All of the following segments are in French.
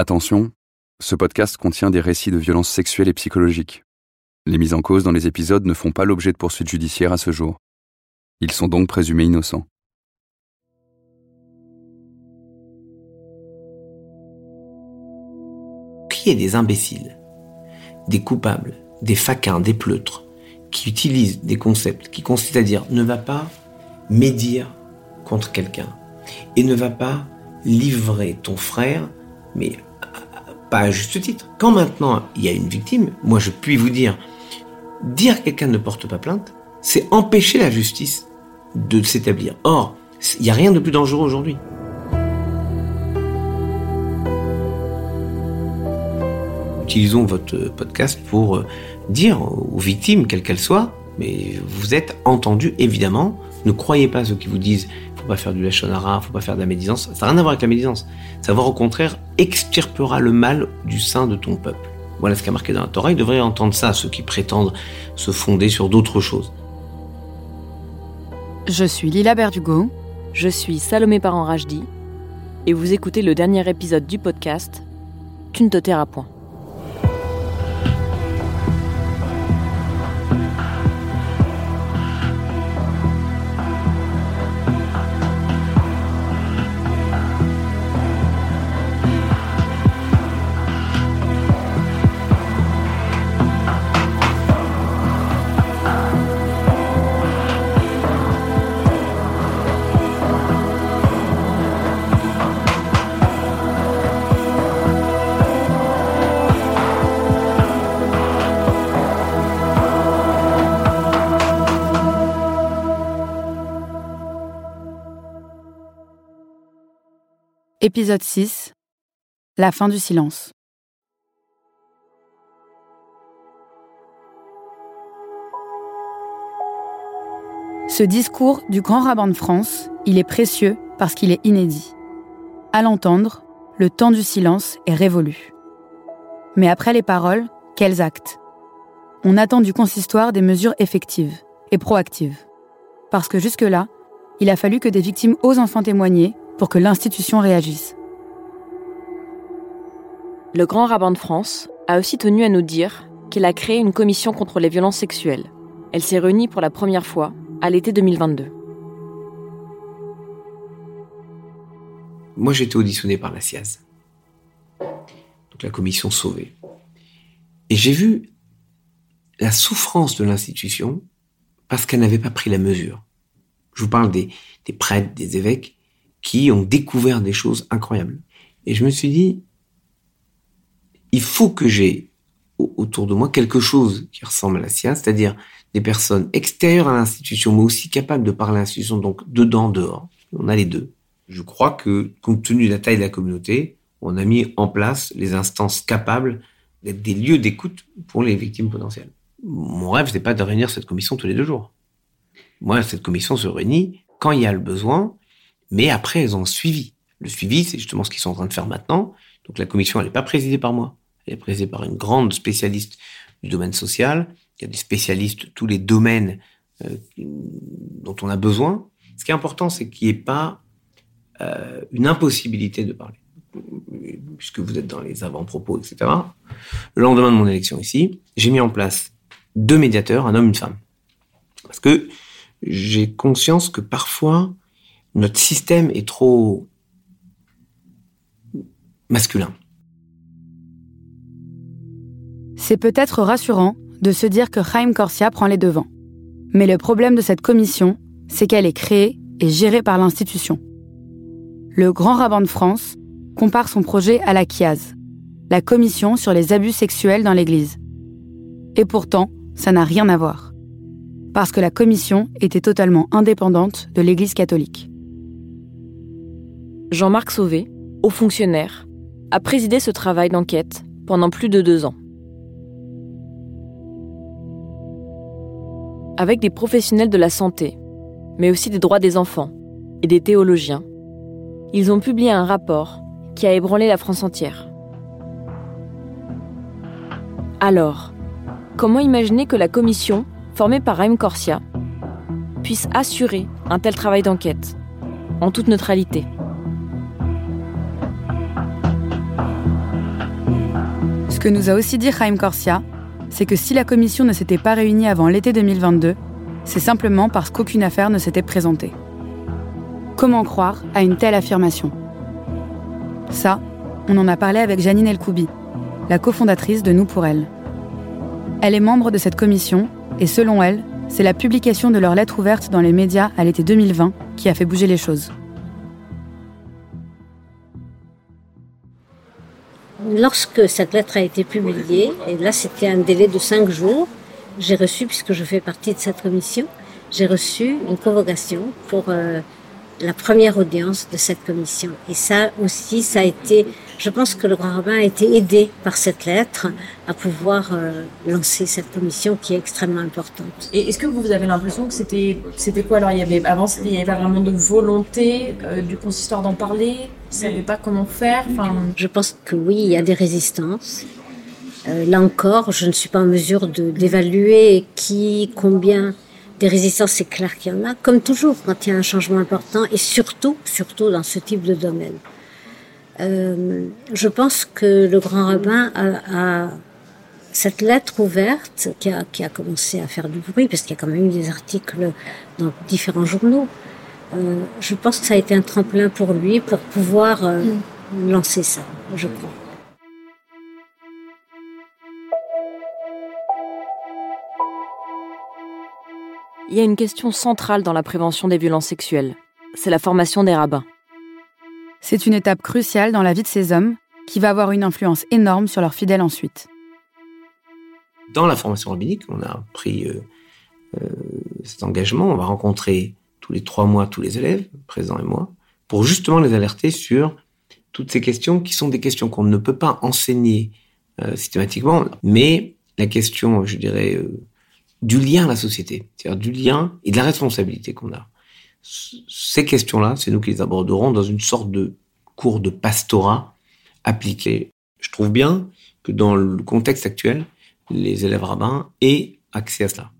Attention, ce podcast contient des récits de violences sexuelles et psychologiques. Les mises en cause dans les épisodes ne font pas l'objet de poursuites judiciaires à ce jour. Ils sont donc présumés innocents. Qui est des imbéciles, des coupables, des faquins, des pleutres, qui utilisent des concepts qui consistent à dire ne va pas médire contre quelqu'un et ne va pas livrer ton frère, mais pas à juste titre. Quand maintenant il y a une victime, moi je puis vous dire, dire que quelqu'un ne porte pas plainte, c'est empêcher la justice de s'établir. Or, il n'y a rien de plus dangereux aujourd'hui. Utilisons votre podcast pour euh, dire aux victimes, quelles qu'elles soient, mais vous êtes entendus évidemment. Ne croyez pas ceux qui vous disent faut pas faire du lachonara, faut pas faire de la médisance. Ça n'a rien à voir avec la médisance. Savoir au contraire extirpera le mal du sein de ton peuple. Voilà ce qui a marqué dans la Torah. Ils devraient entendre ça, ceux qui prétendent se fonder sur d'autres choses. Je suis Lila Berdugo. Je suis Salomé Parent Rajdi. Et vous écoutez le dernier épisode du podcast Tu ne te tairas point. Épisode 6 La fin du silence. Ce discours du grand rabbin de France, il est précieux parce qu'il est inédit. À l'entendre, le temps du silence est révolu. Mais après les paroles, quels actes? On attend du consistoire des mesures effectives et proactives. Parce que jusque-là, il a fallu que des victimes osent enfin témoigner pour que l'institution réagisse. Le grand rabbin de France a aussi tenu à nous dire qu'il a créé une commission contre les violences sexuelles. Elle s'est réunie pour la première fois à l'été 2022. Moi, j'ai été auditionné par la SIAZ, donc la commission sauvée. Et j'ai vu la souffrance de l'institution parce qu'elle n'avait pas pris la mesure. Je vous parle des, des prêtres, des évêques qui ont découvert des choses incroyables. Et je me suis dit, il faut que j'ai autour de moi quelque chose qui ressemble à la science, c'est-à-dire des personnes extérieures à l'institution, mais aussi capables de parler à l'institution, donc dedans, dehors. On a les deux. Je crois que, compte tenu de la taille de la communauté, on a mis en place les instances capables d'être des lieux d'écoute pour les victimes potentielles. Mon rêve, n'est pas de réunir cette commission tous les deux jours. Moi, cette commission se réunit quand il y a le besoin mais après, elles ont suivi. Le suivi, c'est justement ce qu'ils sont en train de faire maintenant. Donc la commission, elle n'est pas présidée par moi. Elle est présidée par une grande spécialiste du domaine social. Il y a des spécialistes de tous les domaines euh, dont on a besoin. Ce qui est important, c'est qu'il n'y ait pas euh, une impossibilité de parler. Puisque vous êtes dans les avant-propos, etc. Le lendemain de mon élection ici, j'ai mis en place deux médiateurs, un homme, et une femme. Parce que j'ai conscience que parfois, notre système est trop masculin. C'est peut-être rassurant de se dire que Chaim Corsia prend les devants. Mais le problème de cette commission, c'est qu'elle est créée et gérée par l'institution. Le grand rabbin de France compare son projet à la KIAZ, la commission sur les abus sexuels dans l'Église. Et pourtant, ça n'a rien à voir. Parce que la commission était totalement indépendante de l'Église catholique. Jean-Marc Sauvé, haut fonctionnaire, a présidé ce travail d'enquête pendant plus de deux ans. Avec des professionnels de la santé, mais aussi des droits des enfants et des théologiens, ils ont publié un rapport qui a ébranlé la France entière. Alors, comment imaginer que la commission, formée par Raïm Corsia, puisse assurer un tel travail d'enquête, en toute neutralité? Ce que nous a aussi dit Raïm Corsia, c'est que si la commission ne s'était pas réunie avant l'été 2022, c'est simplement parce qu'aucune affaire ne s'était présentée. Comment croire à une telle affirmation? Ça, on en a parlé avec Janine Elkoubi, la cofondatrice de Nous pour elle. Elle est membre de cette commission et selon elle, c'est la publication de leur lettre ouverte dans les médias à l'été 2020 qui a fait bouger les choses. Lorsque cette lettre a été publiée, et là c'était un délai de cinq jours, j'ai reçu, puisque je fais partie de cette commission, j'ai reçu une convocation pour euh, la première audience de cette commission. Et ça aussi, ça a été, je pense que le grand rabbin a été aidé par cette lettre à pouvoir euh, lancer cette commission qui est extrêmement importante. Et est-ce que vous avez l'impression que c'était, c'était quoi? Alors il y avait, Avant, il n'y avait pas vraiment de volonté euh, du consistoire d'en parler? Ils ne savaient pas comment faire? Enfin... Je pense que oui, il y a des résistances. Euh, là encore, je ne suis pas en mesure de, d'évaluer qui, combien des résistances, c'est clair qu'il y en a, comme toujours quand il y a un changement important, et surtout, surtout dans ce type de domaine. Euh, je pense que le grand rabbin a, a cette lettre ouverte qui a, qui a, commencé à faire du bruit, parce qu'il y a quand même eu des articles dans différents journaux. Euh, je pense que ça a été un tremplin pour lui pour pouvoir euh, mm. lancer ça, je crois. Il y a une question centrale dans la prévention des violences sexuelles. C'est la formation des rabbins. C'est une étape cruciale dans la vie de ces hommes qui va avoir une influence énorme sur leurs fidèles ensuite. Dans la formation rabbinique, on a pris euh, euh, cet engagement. On va rencontrer tous les trois mois tous les élèves, présents et moi, pour justement les alerter sur toutes ces questions qui sont des questions qu'on ne peut pas enseigner euh, systématiquement, mais la question, je dirais, euh, du lien à la société, c'est-à-dire du lien et de la responsabilité qu'on a. Ces questions-là, c'est nous qui les aborderons dans une sorte de cours de pastorat appliqué. Je trouve bien que dans le contexte actuel, les élèves rabbins aient accès à cela.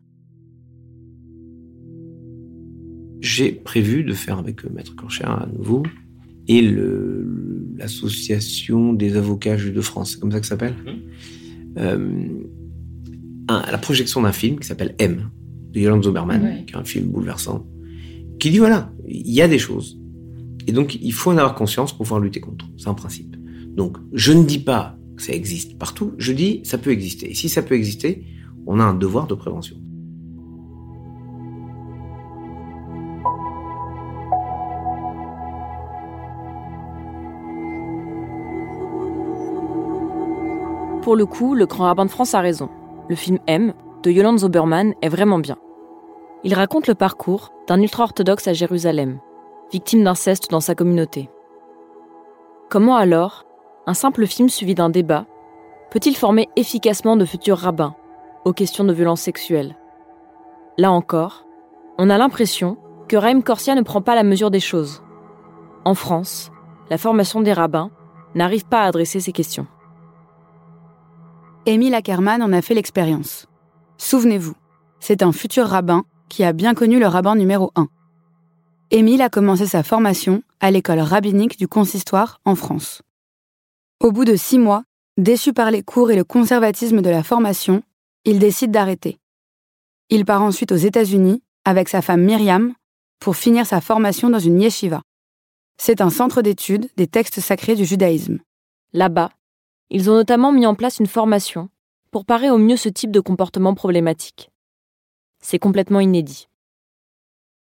J'ai prévu de faire avec Maître Corcher à nouveau et l'association des avocats juifs de France, c'est comme ça que ça s'appelle? Mmh. Euh, la projection d'un film qui s'appelle M, de Yolande Zoberman, qui est un film bouleversant, qui dit voilà, il y a des choses. Et donc, il faut en avoir conscience pour pouvoir lutter contre. C'est un principe. Donc, je ne dis pas que ça existe partout, je dis ça peut exister. Et si ça peut exister, on a un devoir de prévention. Pour le coup, le grand rabbin de France a raison le film M de Yolande Zoberman est vraiment bien. Il raconte le parcours d'un ultra-orthodoxe à Jérusalem, victime d'inceste dans sa communauté. Comment alors un simple film suivi d'un débat peut-il former efficacement de futurs rabbins aux questions de violence sexuelle? Là encore, on a l'impression que Raïm Corsia ne prend pas la mesure des choses. En France, la formation des rabbins n'arrive pas à adresser ces questions. Émile Ackerman en a fait l'expérience. Souvenez-vous, c'est un futur rabbin qui a bien connu le rabbin numéro 1. Émile a commencé sa formation à l'école rabbinique du consistoire en France. Au bout de six mois, déçu par les cours et le conservatisme de la formation, il décide d'arrêter. Il part ensuite aux États-Unis avec sa femme Myriam pour finir sa formation dans une yeshiva. C'est un centre d'études des textes sacrés du judaïsme. Là-bas, ils ont notamment mis en place une formation pour parer au mieux ce type de comportement problématique. C'est complètement inédit.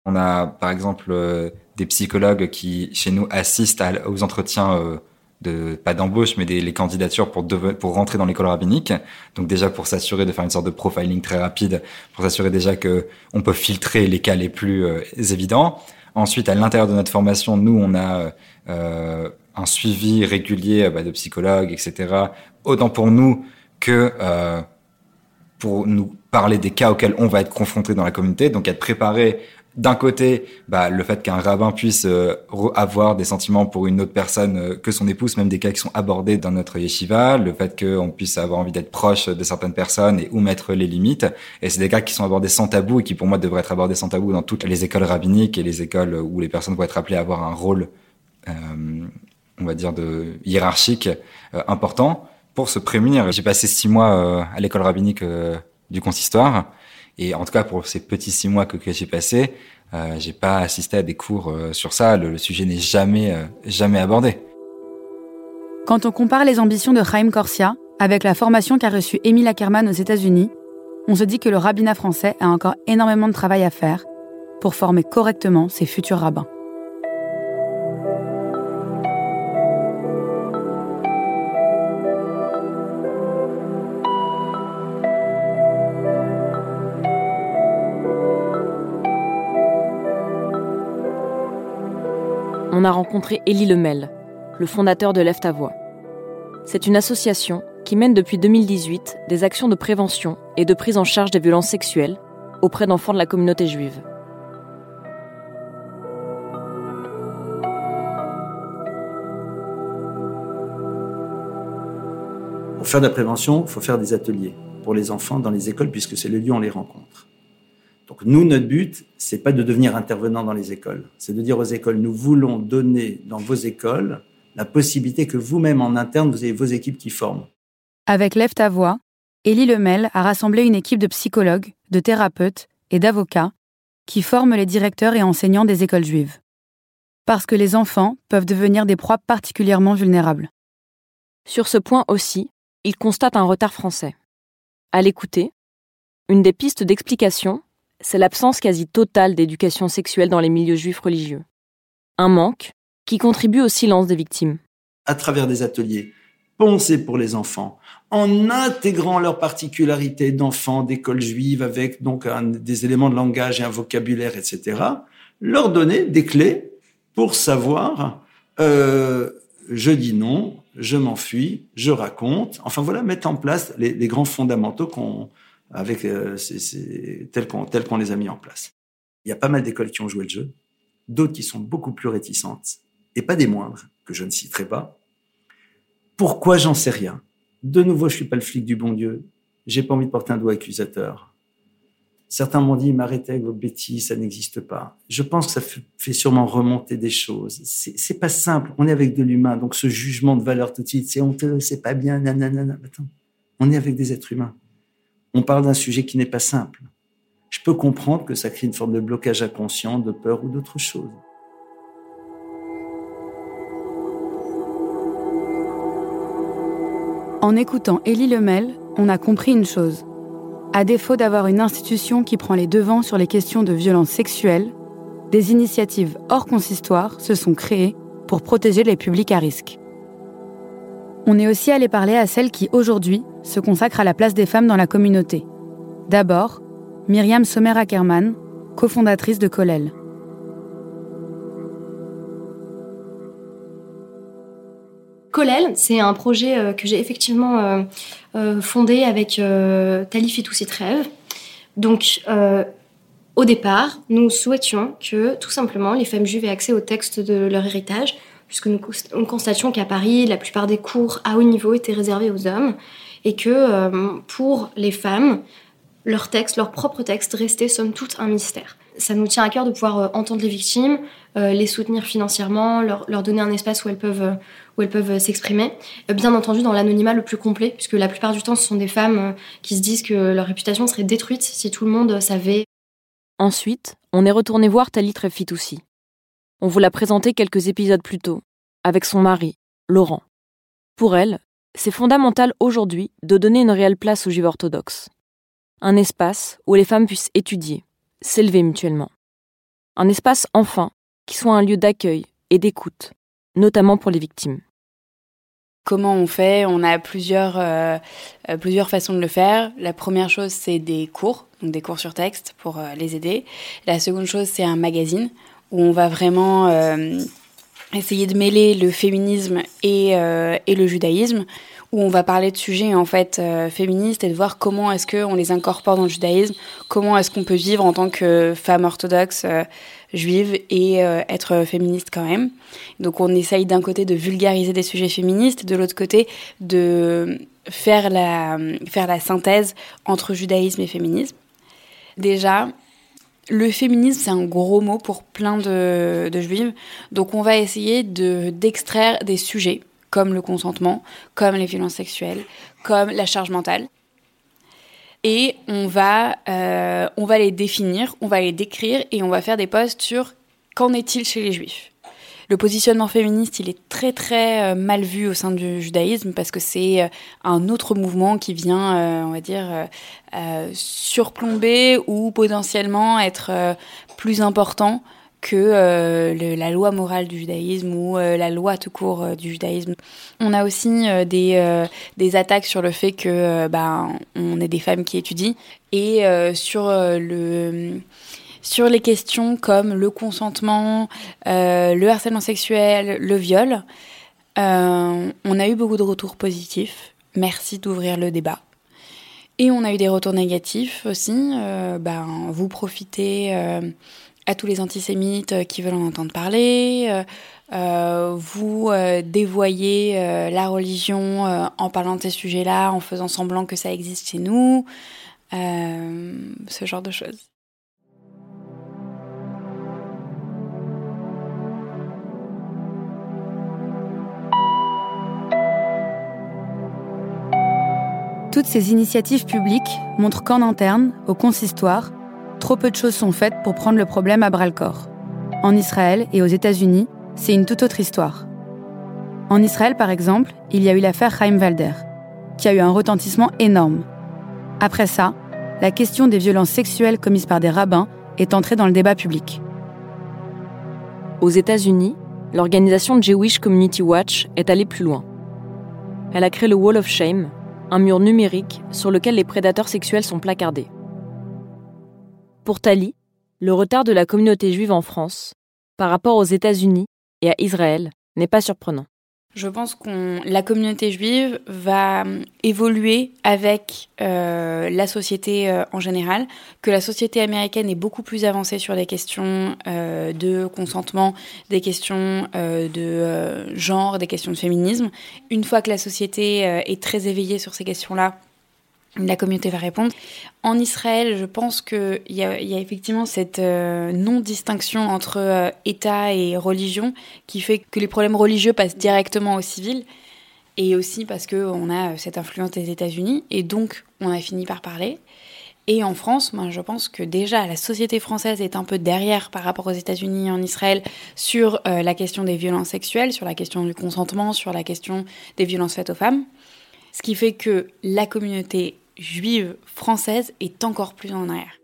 On a par exemple euh, des psychologues qui, chez nous, assistent aux entretiens euh, de pas d'embauche, mais des les candidatures pour pour rentrer dans l'école rabbinique. Donc déjà pour s'assurer de faire une sorte de profiling très rapide, pour s'assurer déjà que on peut filtrer les cas les plus euh, évidents. Ensuite, à l'intérieur de notre formation, nous, on a un suivi régulier bah, de psychologues, etc. Autant pour nous que pour nous parler des cas auxquels on va être confronté dans la communauté, donc être préparé d'un côté, bah, le fait qu'un rabbin puisse euh, avoir des sentiments pour une autre personne euh, que son épouse, même des cas qui sont abordés dans notre yeshiva, le fait qu'on puisse avoir envie d'être proche de certaines personnes et où mettre les limites. Et c'est des cas qui sont abordés sans tabou et qui pour moi devraient être abordés sans tabou dans toutes les écoles rabbiniques et les écoles où les personnes vont être appelées à avoir un rôle, euh, on va dire, de hiérarchique important pour se prémunir. J'ai passé six mois à l'école rabbinique du consistoire. Et en tout cas, pour ces petits six mois que, j'ai passés, euh, j'ai pas assisté à des cours euh, sur ça. Le, sujet n'est jamais, euh, jamais abordé. Quand on compare les ambitions de Chaim Corsia avec la formation qu'a reçue Émile Ackerman aux États-Unis, on se dit que le rabbinat français a encore énormément de travail à faire pour former correctement ses futurs rabbins. On a rencontré Élie Lemel, le fondateur de Lève ta. C'est une association qui mène depuis 2018 des actions de prévention et de prise en charge des violences sexuelles auprès d'enfants de la communauté juive. Pour faire de la prévention, il faut faire des ateliers pour les enfants dans les écoles puisque c'est le lieu où on les rencontre. Donc nous, notre but, c'est pas de devenir intervenant dans les écoles. C'est de dire aux écoles, nous voulons donner dans vos écoles la possibilité que vous-même en interne, vous ayez vos équipes qui forment. Avec Lève ta voix, Élie Lemel a rassemblé une équipe de psychologues, de thérapeutes et d'avocats qui forment les directeurs et enseignants des écoles juives. Parce que les enfants peuvent devenir des proies particulièrement vulnérables. Sur ce point aussi, il constate un retard français. À l'écouter, une des pistes d'explication c'est l'absence quasi totale d'éducation sexuelle dans les milieux juifs religieux. Un manque qui contribue au silence des victimes. À travers des ateliers, pensés pour les enfants, en intégrant leurs particularités d'enfants d'école juive avec donc des éléments de langage et un vocabulaire, etc., leur donner des clés pour savoir euh, je dis non, je m'enfuis, je raconte. Enfin voilà, mettre en place les, les grands fondamentaux qu'on avec euh, tel qu'on les a mis en place. Il y a pas mal d'écoles qui ont joué le jeu, d'autres qui sont beaucoup plus réticentes, et pas des moindres, que je ne citerai pas. Pourquoi j'en sais rien? De nouveau, je suis pas le flic du bon Dieu. J'ai pas envie de porter un doigt accusateur. Certains m'ont dit, m'arrêtez avec vos bêtises, ça n'existe pas. Je pense que ça fait sûrement remonter des choses. C'est pas simple. On est avec de l'humain, donc ce jugement de valeur tout de suite, c'est honteux, c'est pas bien, nanana. Attends, on est avec des êtres humains on parle d'un sujet qui n'est pas simple. Je peux comprendre que ça crée une forme de blocage inconscient, de peur ou d'autre chose. En écoutant Élie Lemel, on a compris une chose. À défaut d'avoir une institution qui prend les devants sur les questions de violence sexuelle, des initiatives hors consistoire se sont créées pour protéger les publics à risque. On est aussi allé parler à celles qui, aujourd'hui, se consacrent à la place des femmes dans la communauté. D'abord, Myriam Sommer-Ackerman, cofondatrice de Colel. Colel, c'est un projet euh, que j'ai effectivement euh, euh, fondé avec Talif Trèves. Donc, au départ, nous souhaitions que tout simplement les femmes juives aient accès au texte de leur héritage puisque nous, constations qu'à Paris, la plupart des cours à haut niveau étaient réservés aux hommes, et que euh, pour les femmes, leur texte, leur propre texte restait somme toute un mystère. Ça nous tient à cœur de pouvoir euh, entendre les victimes, euh, les soutenir financièrement, leur, donner un espace où elles peuvent, s'exprimer. bien entendu, dans l'anonymat le plus complet, puisque la plupart du temps, ce sont des femmes qui se disent que leur réputation serait détruite si tout le monde savait. Ensuite, on est retourné voir Talit Fitoussi, on vous l'a présenté quelques épisodes plus tôt, avec son mari, Laurent. Pour elle, c'est fondamental aujourd'hui de donner une réelle place aux juifs orthodoxes. Un espace où les femmes puissent étudier, s'élever mutuellement. Un espace, enfin, qui soit un lieu d'accueil et d'écoute, notamment pour les victimes. Comment on fait? On a plusieurs, euh, euh, plusieurs façons de le faire. La première chose, c'est des cours, donc des cours sur texte pour euh, les aider. La seconde chose, c'est un magazine où on va vraiment essayer de mêler le féminisme et, et le judaïsme où on va parler de sujets en fait euh, féministes et de voir comment est-ce qu'on les incorpore dans le judaïsme, comment est-ce qu'on peut vivre en tant que femme orthodoxe euh, juive et euh, être féministe quand même. Donc on essaye d'un côté de vulgariser des sujets féministes, de l'autre côté de faire la, faire la synthèse entre judaïsme et féminisme. Déjà, le féminisme, c'est un gros mot pour plein de, de juives. Donc on va essayer de, d'extraire des sujets comme le consentement, comme les violences sexuelles, comme la charge mentale. Et on va, euh, on va les définir, on va les décrire et on va faire des posts sur qu'en est-il chez les juifs. Le positionnement féministe, il est très très euh, mal vu au sein du judaïsme parce que c'est euh, un autre mouvement qui vient, on va dire, surplomber ou potentiellement être plus important que euh, la loi morale du judaïsme ou euh, la loi tout court euh, du judaïsme. On a aussi des, des attaques sur le fait que ben on est des femmes qui étudient et sur le sur les questions comme le consentement, le harcèlement sexuel, le viol. on a eu beaucoup de retours positifs. Merci d'ouvrir le débat. Et on a eu des retours négatifs aussi. ben, vous profitez à tous les antisémites euh, qui veulent en entendre parler. Euh, euh, vous dévoyez la religion en parlant de ces sujets-là, en faisant semblant que ça existe chez nous, ce genre de choses. Ces initiatives publiques montrent qu'en interne, au consistoire, trop peu de choses sont faites pour prendre le problème à bras le corps. En Israël et aux États-Unis, c'est une toute autre histoire. En Israël, par exemple, il y a eu l'affaire Chaim Walder, qui a eu un retentissement énorme. Après ça, la question des violences sexuelles commises par des rabbins est entrée dans le débat public. Aux États-Unis, l'organisation Jewish Community Watch est allée plus loin. Elle a créé le Wall of Shame, un mur numérique sur lequel les prédateurs sexuels sont placardés. Pour Tali, le retard de la communauté juive en France par rapport aux États-Unis et à Israël n'est pas surprenant. Je pense que la communauté juive va évoluer avec euh, la société euh, en général, que la société américaine est beaucoup plus avancée sur des questions euh, de consentement, des questions de genre, des questions de féminisme. Une fois que la société est très éveillée sur ces questions-là, la communauté va répondre. En Israël, je pense qu'il y, a, effectivement cette euh, non-distinction entre euh, État et religion qui fait que les problèmes religieux passent directement au civil et aussi parce qu'on a euh, cette influence des États-Unis et donc on a fini par parler. Et en France, moi, je pense que déjà la société française est un peu derrière par rapport aux États-Unis et en Israël sur la question des violences sexuelles, sur la question du consentement, sur la question des violences faites aux femmes. Ce qui fait que la communauté juive française est encore plus en arrière.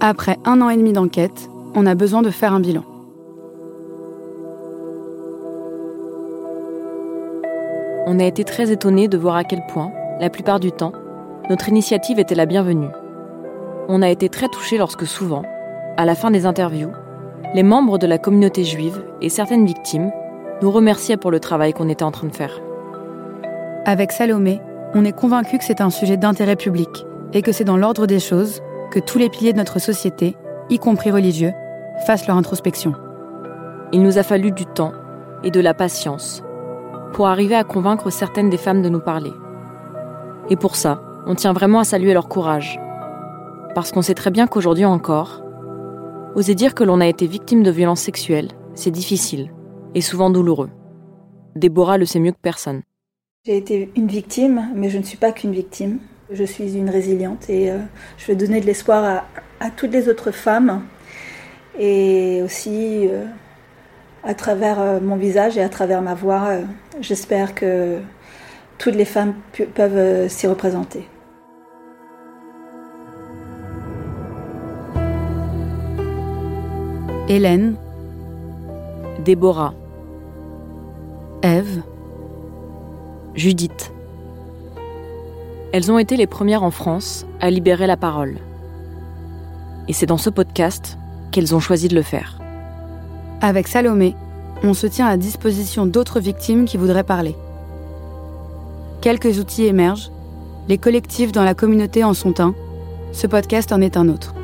Après un an et demi d'enquête, on a besoin de faire un bilan. On a été très étonnés de voir à quel point, la plupart du temps, notre initiative était la bienvenue. On a été très touchés lorsque souvent, à la fin des interviews, les membres de la communauté juive et certaines victimes nous remerciaient pour le travail qu'on était en train de faire. Avec Salomé, on est convaincu que c'est un sujet d'intérêt public et que c'est dans l'ordre des choses que tous les piliers de notre société, y compris religieux, fassent leur introspection. Il nous a fallu du temps et de la patience pour arriver à convaincre certaines des femmes de nous parler. Et pour ça, on tient vraiment à saluer leur courage. Parce qu'on sait très bien qu'aujourd'hui encore, oser dire que l'on a été victime de violences sexuelles, c'est difficile et souvent douloureux. Déborah le sait mieux que personne. J'ai été une victime, mais je ne suis pas qu'une victime. Je suis une résiliente et euh, je veux donner de l'espoir à, toutes les autres femmes et aussi euh, à travers euh, mon visage et à travers ma voix, j'espère que toutes les femmes peuvent s'y représenter. Hélène, Déborah, Ève, Judith. Elles ont été les premières en France à libérer la parole. Et c'est dans ce podcast qu'elles ont choisi de le faire. Avec Salomé, on se tient à disposition d'autres victimes qui voudraient parler. Quelques outils émergent, les collectifs dans la communauté en sont un, ce podcast en est un autre.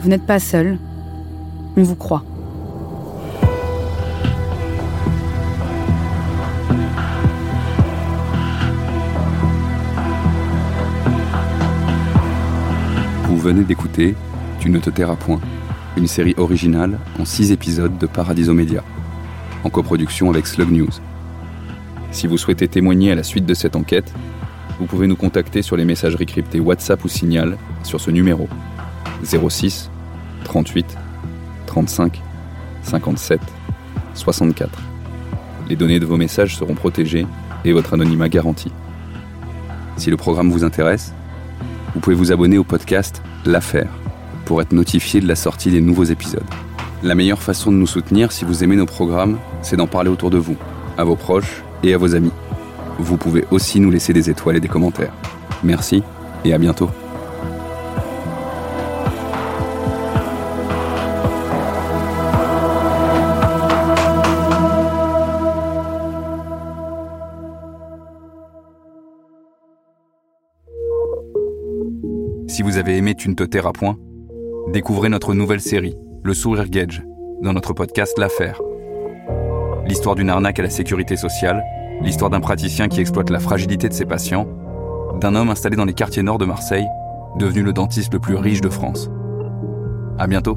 Vous n'êtes pas seul, on vous croit. Venez d'écouter Tu ne te tairas point, une série originale en six épisodes de Paradiso Media, en coproduction avec Slug News. Si vous souhaitez témoigner à la suite de cette enquête, vous pouvez nous contacter sur les messageries cryptées WhatsApp ou Signal sur ce numéro 06 38 35 57 64. Les données de vos messages seront protégées et votre anonymat garanti. Si le programme vous intéresse, vous pouvez vous abonner au podcast L'Affaire pour être notifié de la sortie des nouveaux épisodes. La meilleure façon de nous soutenir si vous aimez nos programmes, c'est d'en parler autour de vous, à vos proches et à vos amis. Vous pouvez aussi nous laisser des étoiles et des commentaires. Merci et à bientôt. Tu ne te tairas point, découvrez notre nouvelle série, Le Sourire Gage, dans notre podcast L'Affaire. L'histoire d'une arnaque à la sécurité sociale, l'histoire d'un praticien qui exploite la fragilité de ses patients, d'un homme installé dans les quartiers nord de Marseille, devenu le dentiste le plus riche de France. À bientôt.